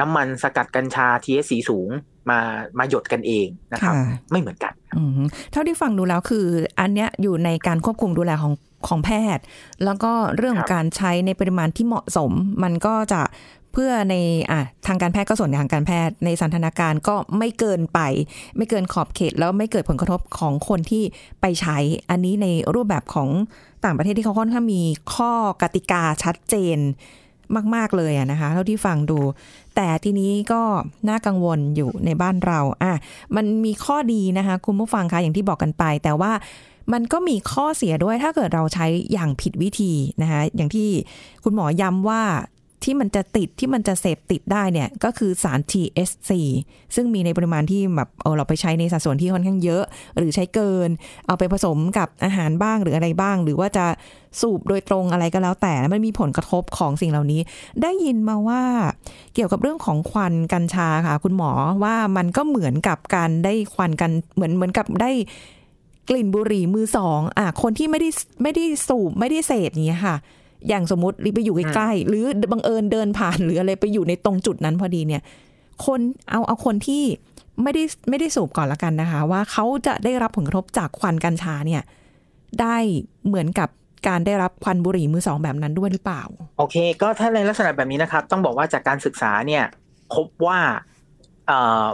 น้ำมันสกัดกัญชา THC สูงมามาหยดกันเองนะครับค่ะไม่เหมือนกันอืมเท่าที่ฟังดูแล้วคือ อันเนี้ยอยู่ในการควบคุมดูแลของของแพทย์ แล้วก็เรื่องขอครังบการใช้ในปริมาณที่เหมาะสม มันก็จะเพื่อในอะทางการแพทย์ก็ส่วนทางการแพทย์ในสันทนาการก็ไม่เกินไป ไม่เกินขอบเขต แล้วไม่เกิดผลกระทบของคนที่ไปใช้ อันนี้ในรูปแบบของต่างประเทศที่เขาค่อนข้างมีข้อกติกาชัดเจนมาก ๆ เลยอะนะคะเท่าที่ฟังดู แต่ทีนี้ก็น่ากังวลอยู่ในบ้านเราอะมันมีข้อดีนะคะ คุณผู้ฟังคะอย่างที่บอกกันไป แต่ว่ามันก็มีข้อเสียด้วยถ้าเกิดเราใช้อย่างผิดวิธีนะคะอย่างที่คุณหมอย้ำว่า ที่มันจะติดที่มันจะเสพติดได้เนี่ย ก็คือสาร THC ซึ่งมีในปริมาณที่แบบเออเราไปใช้ในสัดส่วนที่ค่อนข้างเยอะ หรือใช้เกิน เอาไปผสมกับอาหารบ้างหรืออะไรบ้าง หรือว่าจะสูบโดยตรงอะไรก็แล้วแต่มันมีผลกระทบของสิ่งเหล่านี้ ได้ยินมาว่าเกี่ยวกับเรื่องของควันกัญชาค่ะ คุณหมอว่ามันก็เหมือนกับการได้ควันกันเหมือนเหมือนกับได้กลิ่นบุหรี่มือสองอะคนที่ไม่ได้ไม่ได้สูบไม่ได้เสพอย่างเงี้ยค่ะ อย่างสมมติไปอยู่ใกล้ๆหรือบังเอิญเดินผ่านหรืออะไรไปอยู่ในตรงจุดนั้นพอดีเนี่ย คนเอาเอาคนที่ไม่ได้ไม่ได้สูบก่อนละกันนะคะ ว่าเขาจะได้รับผลกระทบจากควันกัญชาเนี่ย ได้เหมือนกับการได้รับควันบุหรี่มือสองแบบนั้นด้วยหรือเปล่า โอเค ก็ถ้าในลักษณะแบบนี้นะครับ ต้องบอกว่าจากการศึกษาเนี่ย พบว่าเอ่อ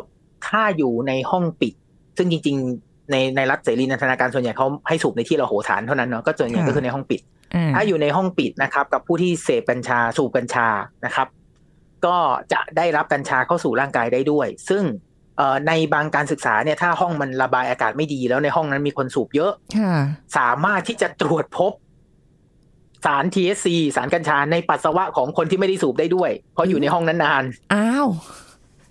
ถ้าอยู่ในห้องปิด ซึ่งจริง ๆ ในในรัฐเสรีนันทนาการส่วนใหญ่เขาให้สูบในที่เราโหฐานเท่านั้นเนาะก็ส่วนใหญ่ก็คือในห้องปิดอ่า ถ้าอยู่ในห้องปิดนะครับ กับผู้ที่เสพกัญชาสูบกัญชานะครับ ก็จะได้รับกัญชาเข้าสู่ร่างกายได้ด้วย ซึ่งเอ่อในบางการศึกษาเนี่ยถ้าห้องมันระบายอากาศไม่ดีแล้วในห้องนั้นมีคนสูบเยอะค่ะสามารถที่จะตรวจพบ สาร THC สารกัญชาในปัสสาวะของคนที่ไม่ได้สูบได้ด้วย เพราะอยู่ในห้องนั้นนานอ้าว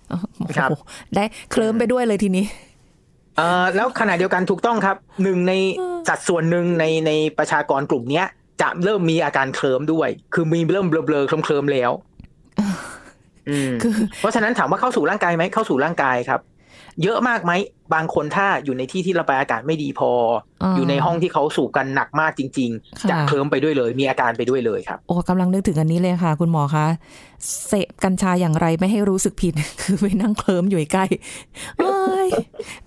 โอ้โหครับ ได้เคลิ้มไปด้วยเลยทีนี้เอ่อแล้วขณะเดียวกันถูกต้องครับหนึ่งในเออสัดส่วนหนึ่งในในประชากรกลุ่มเนี้ย จะเริ่มมีอาการเคลิ้มด้วย คือมีเริ่มเบลอๆเคลิ้มๆแล้ว อืมคือเพราะฉะนั้นถามว่าเข้าสู่ร่างกายไหมเข้าสู่ร่างกายครับ เยอะมากไหมบางคนถ้าอยู่ในที่ที่ระบายอากาศไม่ดีพออ่าอยู่ในห้องที่เขาสูบกันหนักมากจริงค่ะๆจะเคลิ้มไปด้วยเลย มีอาการไปด้วยเลยครับ โอ้กำลังนึกถึงอันนี้เลยค่ะ คุณหมอคะเสพกัญชาอย่างไรไม่ให้รู้สึกผิด คือไปนั่งเคลิ้มอยู่ใกล้เอ้ย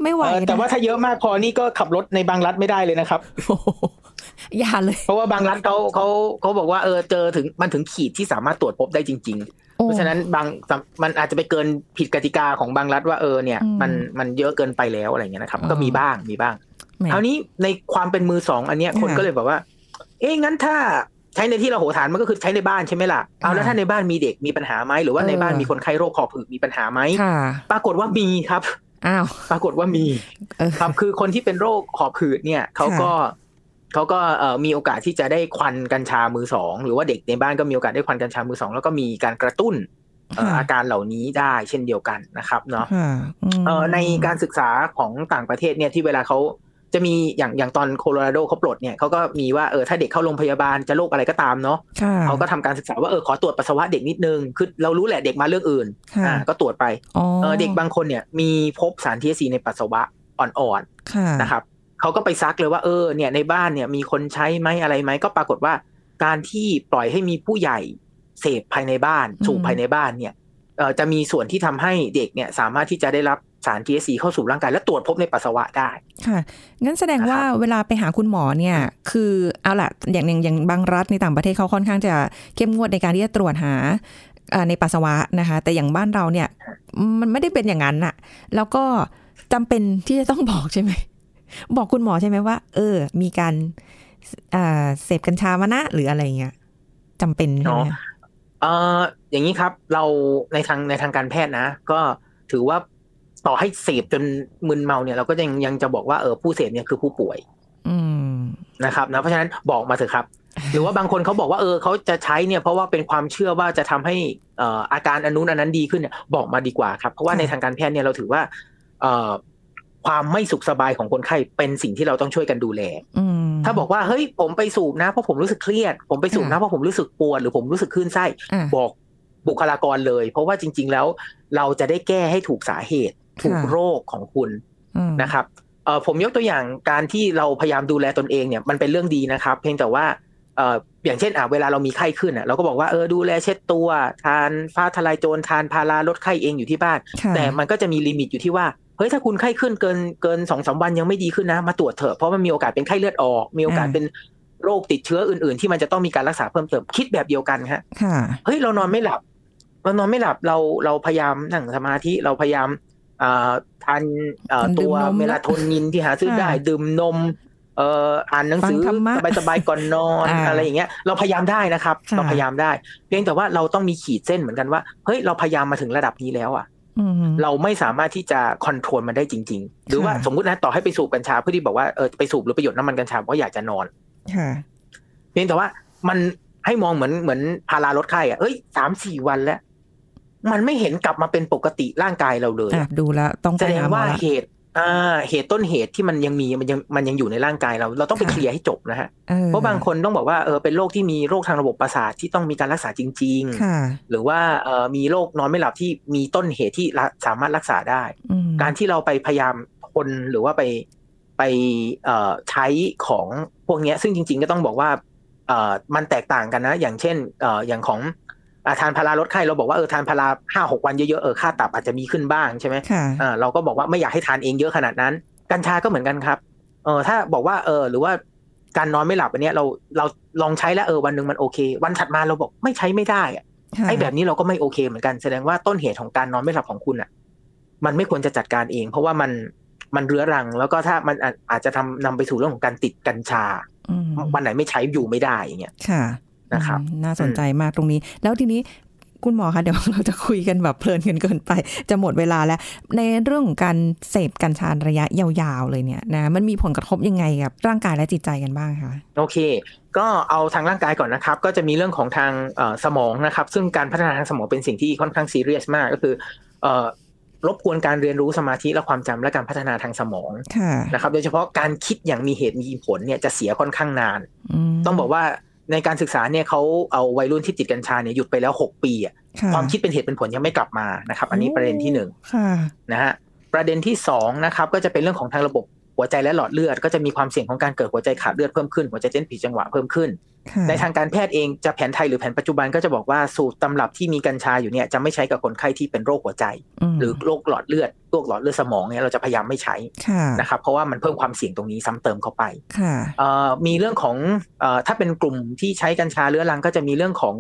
ไม่ไหวเออแต่นะว่าถ้าเยอะมากพอนี่ก็ขับรถในบางรัฐไม่ได้เลยนะครับโอ้โหอย่าเลย เพราะว่าบางรัฐเขาเขาเขาบอกว่าเออเจอถึงมันถึงขีดที่สามารถตรวจพบได้จริงๆโอ้ เพราะฉะนั้นบางมันอาจจะไปเกินผิดกติกาของบางรัฐว่าเออเนี่ยอืมมันมันเยอะเกินไปแล้วอะไรเงี้ยนะครับอ๋อก็มีบ้างมีบ้างแหมคราวนี้ในความเป็นมือสองอันเนี้ยคนค่ะก็เลยบอกว่า เอ๊ะงั้นถ้าใช้ในที่เราโหฐานมันก็คือใช้ในบ้านใช่ไหมล่ะเอาแล้วค่ะถ้าในบ้านมีเด็กมีปัญหาไหมหรือว่าเออในบ้านมีคนไข้โรคหอบหืดมีปัญหาไหมค่ะปรากฏว่ามีครับอ้าวปรากฏว่ามีเออครับคือคนที่เป็นโรคหอบหืดเนี่ยเขาก็ เขาก็เอ่อมีโอกาสที่จะได้ควันกัญชามือสองหรือว่าเด็กในบ้านก็มีโอกาสได้ควันกัญชามือสองแล้วก็มีการกระตุ้นเอ่อค่ะอาการเหล่านี้ได้เช่นเดียวกันนะครับเนาะค่ะมเอ่อในการศึกษาของต่างประเทศเนี่ยที่เวลาเขาจะมีอย่างอย่างตอนโคโลราโดเขาปลดเนี่ยเขาก็มีว่าเออถ้าเด็กเข้าโรงพยาบาลจะโรคอะไรก็ตามเนาะค่ะเขาก็ทำการศึกษาว่าเออขอตรวจปัสสาวะเด็กนิดนึงคือเรารู้แหละเด็กมาเรื่องอื่นค่ะอ่าก็ตรวจไปอ๋อเออเด็กบางคนเนี่ยมีพบสาร THC ในปัสสาวะอ่อนๆค่ะนะครับ เขาก็ไปซักเลยว่าเออเนี่ยในบ้านเนี่ยมีคนใช้ไหมอะไรไหมก็ปรากฏว่า การที่ปล่อยให้มีผู้ใหญ่เสพภายในบ้านอืมสูบภายในบ้านเนี่ยเอ่อจะมีส่วนที่ทำให้เด็กเนี่ยสามารถที่จะได้รับสาร THC เข้าสู่ร่างกายและตรวจพบในปัสสาวะได้ ค่ะ งั้นแสดงว่าเวลาไปหาคุณหมอเนี่ย คือเอาล่ะอย่างอย่างอย่างบางรัฐในต่างประเทศเขาค่อนข้างจะเข้มงวดในการที่จะตรวจหาเอ่อในปัสสาวะนะคะ แต่อย่างบ้านเราเนี่ยมันไม่ได้เป็นอย่างนั้นน่ะแล้วก็จำเป็นที่จะต้องบอกใช่ไหม บอกคุณหมอใช่ไหมว่า เออ มีการอ่าเสพกัญชามานะหรืออะไรเงี้ยจำเป็นใช่ไหมเนาะเอ่ออย่างนี้ครับ เราในทางในทางการแพทย์นะ ก็ถือว่าต่อให้เสพจนมึนเมาเนี่ย เราก็ยังยังจะบอกว่าเออผู้เสพเนี่ยคือผู้ป่วย อืมนะครับนะเพราะฉะนั้นบอกมาเถอะครับ หรือว่าบางคนเขาบอกว่าเออเขาจะใช้เนี่ยเพราะว่าเป็นความเชื่อว่าจะทำให้เอ่ออาการอนนุนอันนั้นดีขึ้นเนี่ยบอกมาดีกว่าครับ เพราะว่าค่ะในทางการแพทย์เนี่ยเราถือว่าเอ่อ ความไม่สุขสบายของคนไข้เป็นสิ่งที่เราต้องช่วยกันดูแลอืมถ้าบอกว่าเฮ้ยผมไปสูบนะเพราะผมรู้สึกเครียด ผมไปสูบนะค่ะเพราะผมรู้สึกปวดหรือผมรู้สึกคลื่นไส้อะบอกบุคลากรเลย เพราะว่าจริง ๆ แล้วเราจะได้แก้ให้ถูกสาเหตุ ถูกค่ะโรคของคุณอืมนะครับเอ่อผมยกตัวอย่างการที่เราพยายามดูแลตนเองเนี่ยมันเป็นเรื่องดีนะครับ เพียงแต่ว่าเอ่ออย่างเช่นอะเวลาเรามีไข้ขึ้นอะเราก็บอกว่าเออดูแลเช็ดตัว ทานฟ้าทลายโจรทานพาราลดไข้เองอยู่ที่บ้านค่ะแต่มันก็จะมีลิมิตอยู่ที่ว่า เฮ้ยถ้าคุณไข้ขึ้นเกินเกินสองสามวันยังไม่ดีขึ้นนะ มาตรวจเถอะเพราะมันมีโอกาสเป็นไข้เลือดออก มีโอกาสอ่าเป็นโรคติดเชื้ออื่น ๆ ที่มันจะต้องมีการรักษาเพิ่มเติมคิดแบบเดียวกันฮะค่ะเฮ้ยเรานอนไม่หลับ เรานอนไม่หลับเราเราพยายามนั่งสมาธิเราพยายามอ่าทานเอ่อดื่ตัมวนมเมลาโทนินที่หาซื้อค่ะได้ดื่มนมเอ่ออ่านหนังสือฟังธรรมะสบายๆก่อนนอนอ่าอะไรอย่างเงี้ย เราพยายามได้นะครับค่ะเราพยายามได้ เพียงแต่ว่าเราต้องมีขีดเส้นเหมือนกันว่าเฮ้ยเราพยายามมาถึงระดับนี้แล้วอะอืม เราไม่สามารถที่จะคอนโทรลมันได้จริง ๆ หรือว่าค่ะสมมุตินะต่อให้ไปสูบกัญชาเพื่อที่บอกว่าเออไปสูบหรือไปหยดน้ำมันกัญชาเพราะอยากจะนอนค่ะเพียงแต่ว่ามันให้มองเหมือนเหมือนพาราลดไข้อะเอ้ยสามสี่วันแล้ว มันไม่เห็นกลับมาเป็นปกติร่างกายเราเลยอะดูแล้วต้องแสไปดงหาหมอว่าละเหตุ อ่าเหตุต้นเหตุที่มันยังมีมันยังมันยังอยู่ในร่างกายเรา เราต้องไปค่ะเคลียร์ให้จบนะฮะออเพราะบางคนต้องบอกว่าเออเป็นโรคที่มีโรคทางระบบประสาทที่ต้องมีการรักษาจริงค่ะๆหรือว่าเออมีโรคนอนไม่หลับที่มีต้นเหตุที่รักสามารถรักษาได้อืมการที่เราไปพยายามทนหรือว่าไปไปเอ่อใช้ของพวกเนี้ยซึ่งจริง ๆ ก็ต้องบอกว่าเอ่อมันแตกต่างกันนะ อย่างเช่นเอ่ออย่างของอ่า ทานพาราลดไข้เราบอกว่าเออทานพาราห้าหกวันเยอะๆเออค่าตับอาจจะมีขึ้นบ้างใช่ไหมค่ะอ่าเราก็บอกว่าไม่อยากให้ทานเองเยอะขนาดนั้น กัญชาก็เหมือนกันครับเออถ้าบอกว่าเออหรือว่าการนอนไม่หลับอันเนี้ยเราเราลองใช้แล้วเออวันหนึ่งมันโอเค วันถัดมาเราบอกไม่ใช้ไม่ได้อะค่ะไอ้แบบนี้เราก็ไม่โอเคเหมือนกันแสดงว่าต้นเหตุของการนอนไม่หลับของคุณอะ มันไม่ควรจะจัดการเอง เพราะว่ามันมันเรื้อรัง แล้วก็ถ้ามันอาจอาจจะทำนำไปสู่เรื่องของการติดกัญชาอืมวันไหนไม่ใช้อยู่ไม่ได้อย่างเงี้ยค่ะ นะครับอืมน่าสนใจมากตรงนี้ แล้วทีนี้คุณหมอคะเดี๋ยวเราจะคุยกันแบบเพลินกันเกินไป จะหมดเวลาแล้ว ในเรื่องของการเสพกัญชาระยะยาวๆเลยเนี่ยนะมันมีผลกระทบยังไงกับร่างกายและจิตใจกันบ้างคะโอเค ก็เอาทางร่างกายก่อนนะครับ ก็จะมีเรื่องของทางเอ่อสมองนะครับ ซึ่งการพัฒนาทางสมองเป็นสิ่งที่ค่อนข้างซีเรียสมากก็คือเอ่อรบกวนการเรียนรู้สมาธิและความจำและการพัฒนาทางสมองค่ะนะครับ โดยเฉพาะการคิดอย่างมีเหตุมีผลเนี่ยจะเสียค่อนข้างนานมต้องบอกว่า ในการศึกษาเนี่ยเขาเอาวัยรุ่นที่ติดกัญชาเนี่ยหยุดไปแล้ว6ปีอะค่ะความคิดเป็นเหตุเป็นผลยังไม่กลับมานะครับ อันนี้ประเด็นที่หนึ่งค่ะนะฮะประเด็นที่สองนะครับก็จะเป็นเรื่องของทางระบบหัวใจและหลอดเลือด ก็จะมีความเสี่ยงของการเกิดหัวใจขาดเลือดเพิ่มขึ้นหัวใจเต้นผิดจังหวะเพิ่มขึ้นค่ะ ในทางการแพทย์เองจะแผนไทยหรือแผนปัจจุบันก็จะบอกว่าสูตรตำรับที่มีกัญชาอยู่เนี่ยจะไม่ใช้กับคนไข้ที่เป็นโรคหัวใจมหรือโรคหลอดเลือดโรคหลอดเลือดสมองเนี่ยเราจะพยายามไม่ใช้ค่ะนะครับเพราะว่ามันเพิ่มความเสี่ยงตรงนี้ซ้ำเติมเข้าไปค่ะเอ่อมีเรื่องของเอ่อถ้าเป็นกลุ่มที่ใช้กัญชาเรื้อรังก็จะมีเรื่องของ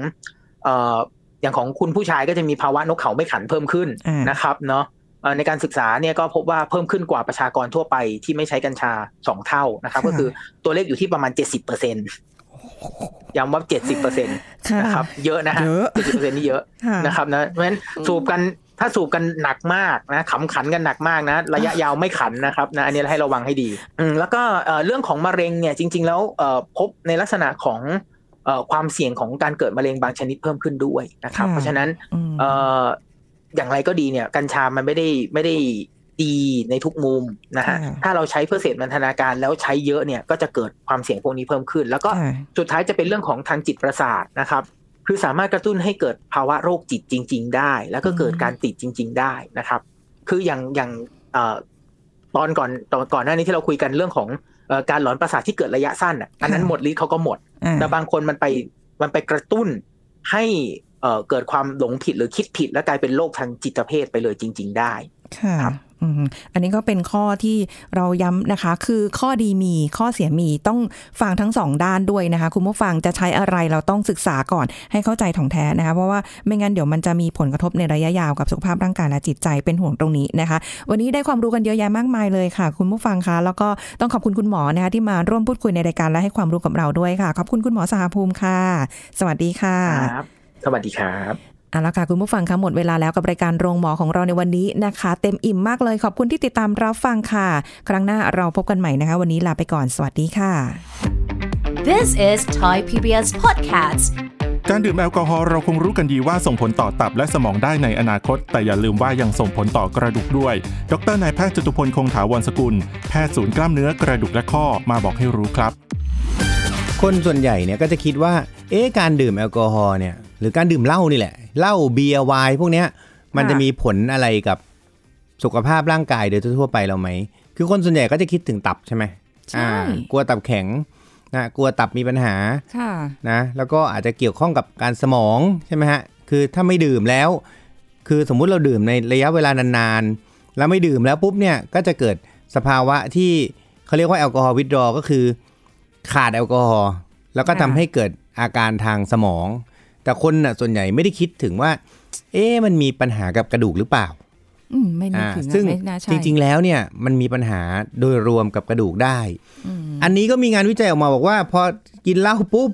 เอ่ออย่างของคุณผู้ชายก็จะมีภาวะนกเขาไม่ขันเพิ่มขึ้นอ่านนะครับเนาะเอ่อในการศึกษาเนี่ยก็พบว่าเพิ่มขึ้นกว่าประชากรทั่วไปที่ไม่ใช้กัญชาสองเท่านะครับ ก็คือตัวเลขอยู่ที่ประมาณ 70เปอร์เซ็นย้ำว่า70เปอร์เซ็นต์ค่ะนะครับ เยอะนะฮะเยอะ70เปอร์เซ็นต์นี่เยอะค่ะนะครับนะเพราะฉะนั้นสูบกันถ้าสูบกันหนักมากนะขำขันกันหนักมากนะ ระยะยาวไม่ขันนะครับนะอันนี้ให้ระวังให้ดีอืมแล้วก็เอ่อเรื่องของมะเร็งเนี่ยจริง ๆ แล้วเอ่อพบในลักษณะของเอ่อความเสี่ยงของการเกิดมะเร็งบางชนิดเพิ่มขึ้นด้วยนะครับค่ะเพราะฉะนั้นอืมเอ่ออย่างไรก็ดีเนี่ย กัญชามันไม่ได้ไม่ได้ ดีในทุกมุมนะฮะค่ะถ้าเราใช้เพื่อเสพนันทนาการแล้วใช้เยอะเนี่ยก็จะเกิดความเสี่ยงพวกนี้เพิ่มขึ้น แล้วก็ค่ะสุดท้ายจะเป็นเรื่องของทางจิตประสาทนะครับคือสามารถกระตุ้นให้เกิดภาวะโรคจิตจริง ๆ ได้ แล้วก็เกิดการติดจริง ๆ ได้นะครับ คืออย่างอย่างเอ่อตอนก่อนตอนก่อนหน้านี้ที่เราคุยกันเรื่องของเอ่อการหลอนประสาทที่เกิดระยะสั้นอะอันนั้นค่ะหมดฤทธิ์เขาก็หมดอ่าแต่บางคนมันไปมันไปกระตุ้นให้เอ่อเกิดความหลงผิดหรือคิดผิด และกลายเป็นโรคทางจิตเภทไปเลยจริง ๆ ได้ค่ะครับ อันนี้ก็เป็นข้อที่เราย้ำนะคะ คือข้อดีมีข้อเสียมีต้องฟังทั้งสองด้านด้วยนะคะ คุณผู้ฟังจะใช้อะไรเราต้องศึกษาก่อนให้เข้าใจถ่องแท้นะคะ เพราะว่าไม่งั้นเดี๋ยวมันจะมีผลกระทบในระยะยาวกับสุขภาพร่างกายและจิตใจเป็นห่วงตรงนี้นะคะ วันนี้ได้ความรู้กันเยอะแยะมากมายเลยค่ะ คุณผู้ฟังคะแล้วก็ต้องขอบคุณคุณหมอนะคะที่มาร่วมพูดคุยในรายการและให้ความรู้กับเราด้วยค่ะขอบคุณคุณหมอสหภูมิค่ะ สวัสดีค่ะครับสวัสดีครับ เอาละค่ะ คุณผู้ฟังคะหมดเวลาแล้วกับรายการโรงหมอของเราในวันนี้นะคะ เต็มอิ่มมากเลยขอบคุณที่ติดตามรับฟังค่ะ ครั้งหน้าเราพบกันใหม่นะคะ วันนี้ลาไปก่อนสวัสดีค่ะ This is Thai PBS Podcast การดื่มแอลกอฮอล์เราคงรู้กันดีว่าส่งผลต่อตับและสมองได้ในอนาคต แต่อย่าลืมว่ายังส่งผลต่อกระดูกด้วย ดรนายแพทย์จตุพลคงถาวรสกุล แพทย์ศูนย์กล้ามเนื้อกระดูกและข้อมาบอกให้รู้ครับ คนส่วนใหญ่เนี่ยก็จะคิดว่า เอ๊ะการดื่มแอลกอฮอล์เนี่ย หรือการดื่มเหล้านี่แหละเหล้าเบียร์ไวน์พวกเนี้ย มันจะมีผลอะไรกับสุขภาพร่างกายโดยทั่วๆไปเราไหม คือคนส่วนใหญ่ก็จะคิดถึงตับใช่ไหมใช่อ่ากลัวตับแข็งนะกลัวตับมีปัญหาค่ะนะแล้วก็อาจจะเกี่ยวข้องกับการสมองใช่ไหมฮะคือถ้าไม่ดื่มแล้ว คือสมมุติเราดื่มในระยะเวลานานๆแล้วไม่ดื่มแล้วปุ๊บเนี่ยก็จะเกิดสภาวะที่เขาเรียกว่าแอลกอฮอล์วิดรอก็คือ ขาดแอลกอฮอล์แล้วก็ทำค่ะให้เกิดอาการทางสมอง แต่คนน่ะส่วนใหญ่ไม่ได้คิดถึงว่า เอ๊ะมันมีปัญหากับกระดูกหรือเปล่าอืมไม่นึกอ่าถึงอะซึ่งไม่น่าใช่จริง ๆ แล้วเนี่ยมันมีปัญหาโดยรวมกับกระดูกได้อืมอันนี้ก็มีงานวิจัยออกมาบอกว่า พอกินเหล้าปุ๊บ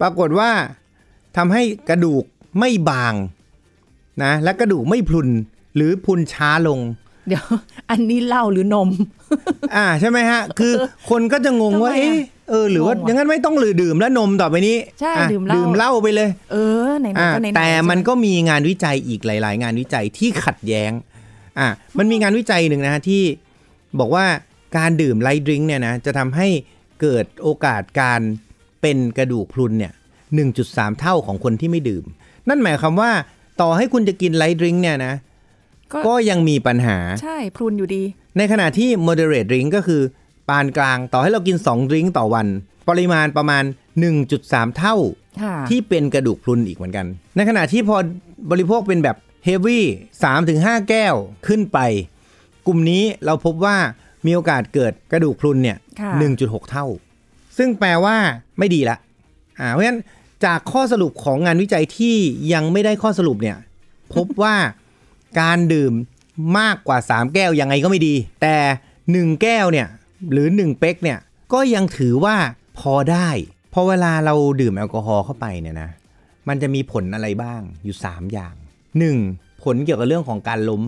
ปรากฏว่าทำให้กระดูกไม่บางนะและกระดูกไม่พรุนหรือพรุนช้าลง เดี๋ยว อันนี้เหล้าหรือนม อ่าใช่ไหมฮะ คือคนก็จะงงว่าทำไมอะเอ๊ะ เออหรือว่างงว่ะอย่างนั้นไม่ต้องหรือดื่มแล้วนมต่อไปนี้ใช่อะดื่มเหล้าดื่มเหล้าไปเลย เออไหนๆอ่าก็ไหนๆแต่มันใช่ไหก็มีงานวิจัยอีกหลาย ๆ งานวิจัยที่ขัดแย้งอ่ามันมีงานวิจัยหนึ่งนะฮะที่บอกว่าการดื่มไลท์ดริงก์เนี่ยนะจะทำให้เกิดโอกาสการเป็นกระดูกพรุนเนี่ย1.3 เท่าของคนที่ไม่ดื่ม นั่นหมายความว่าต่อให้คุณจะกินไลท์ดริงก์เนี่ยนะก็ก็ยังมีปัญหาใช่พรุนอยู่ดี ในขณะที่ moderate drink ก็คือ ปานกลางต่อให้เรากิน2ดริงก์ต่อวัน ปริมาณประมาณ 1.3 เท่าค่ะที่เป็นกระดูกพรุนอีกเหมือนกัน ในขณะที่พอบริโภคเป็นแบบเฮฟวี่3-5 แก้วขึ้นไป กลุ่มนี้เราพบว่ามีโอกาสเกิดกระดูกพรุนเนี่ยค่ะ1.6 เท่า ซึ่งแปลว่าไม่ดีละอ่าเพราะฉะนั้นจากข้อสรุปของงานวิจัยที่ยังไม่ได้ข้อสรุปเนี่ย พบว่าการดื่มมากกว่า 3 แก้วยังไงก็ไม่ดี แต่ 1 แก้วเนี่ย หรือ 1 เป๊กเนี่ยก็ยังถือว่าพอได้เพอเวลาเราดื่มแอลกอฮอล์เข้าไปเนี่ยนะมันจะมีผลอะไรบ้างอยู่ 3 อย่าง 1. ผลเกี่ยวกับเรื่องของการล้ม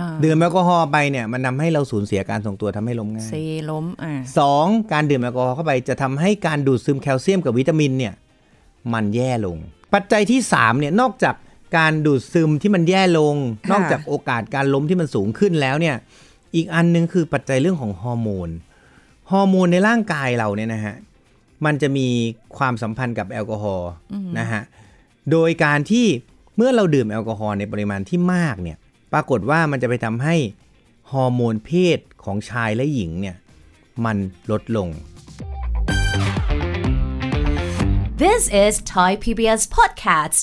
อ่าดื่มแอลกอฮอล์ไปเนี่ยมันทำให้เราสูญเสียการทรงตัวทำให้ล้มง่ายเซล้มอ่าสองการดื่มแอลกอฮอล์เข้าไปจะทำให้การดูดซึมแคลเซียมกับวิตามินเนี่ยมันแย่ลง ปัจจัยที่3เนี่ยนอกจากการดูดซึมที่มันแย่ลงค่ะนอกจากโอกาสการล้มที่มันสูงขึ้นแล้วเนี่ย อีกอันหนึงคือปัจจัยเรื่องของฮอร์โมน ฮอร์โมนในร่างกายเราเนี่ยนะฮะ มันจะมีความสัมพันธ์กับแอลกอฮอล์นะฮะ โดยการที่เมื่อเราดื่มแอลกอฮอล์ในปริมาณที่มากเนี่ย ปรากฏว่ามันจะไปทำให้ฮอร์โมนเพศของชายและหญิงเนี่ย มันลดลง This is Thai PBS Podcast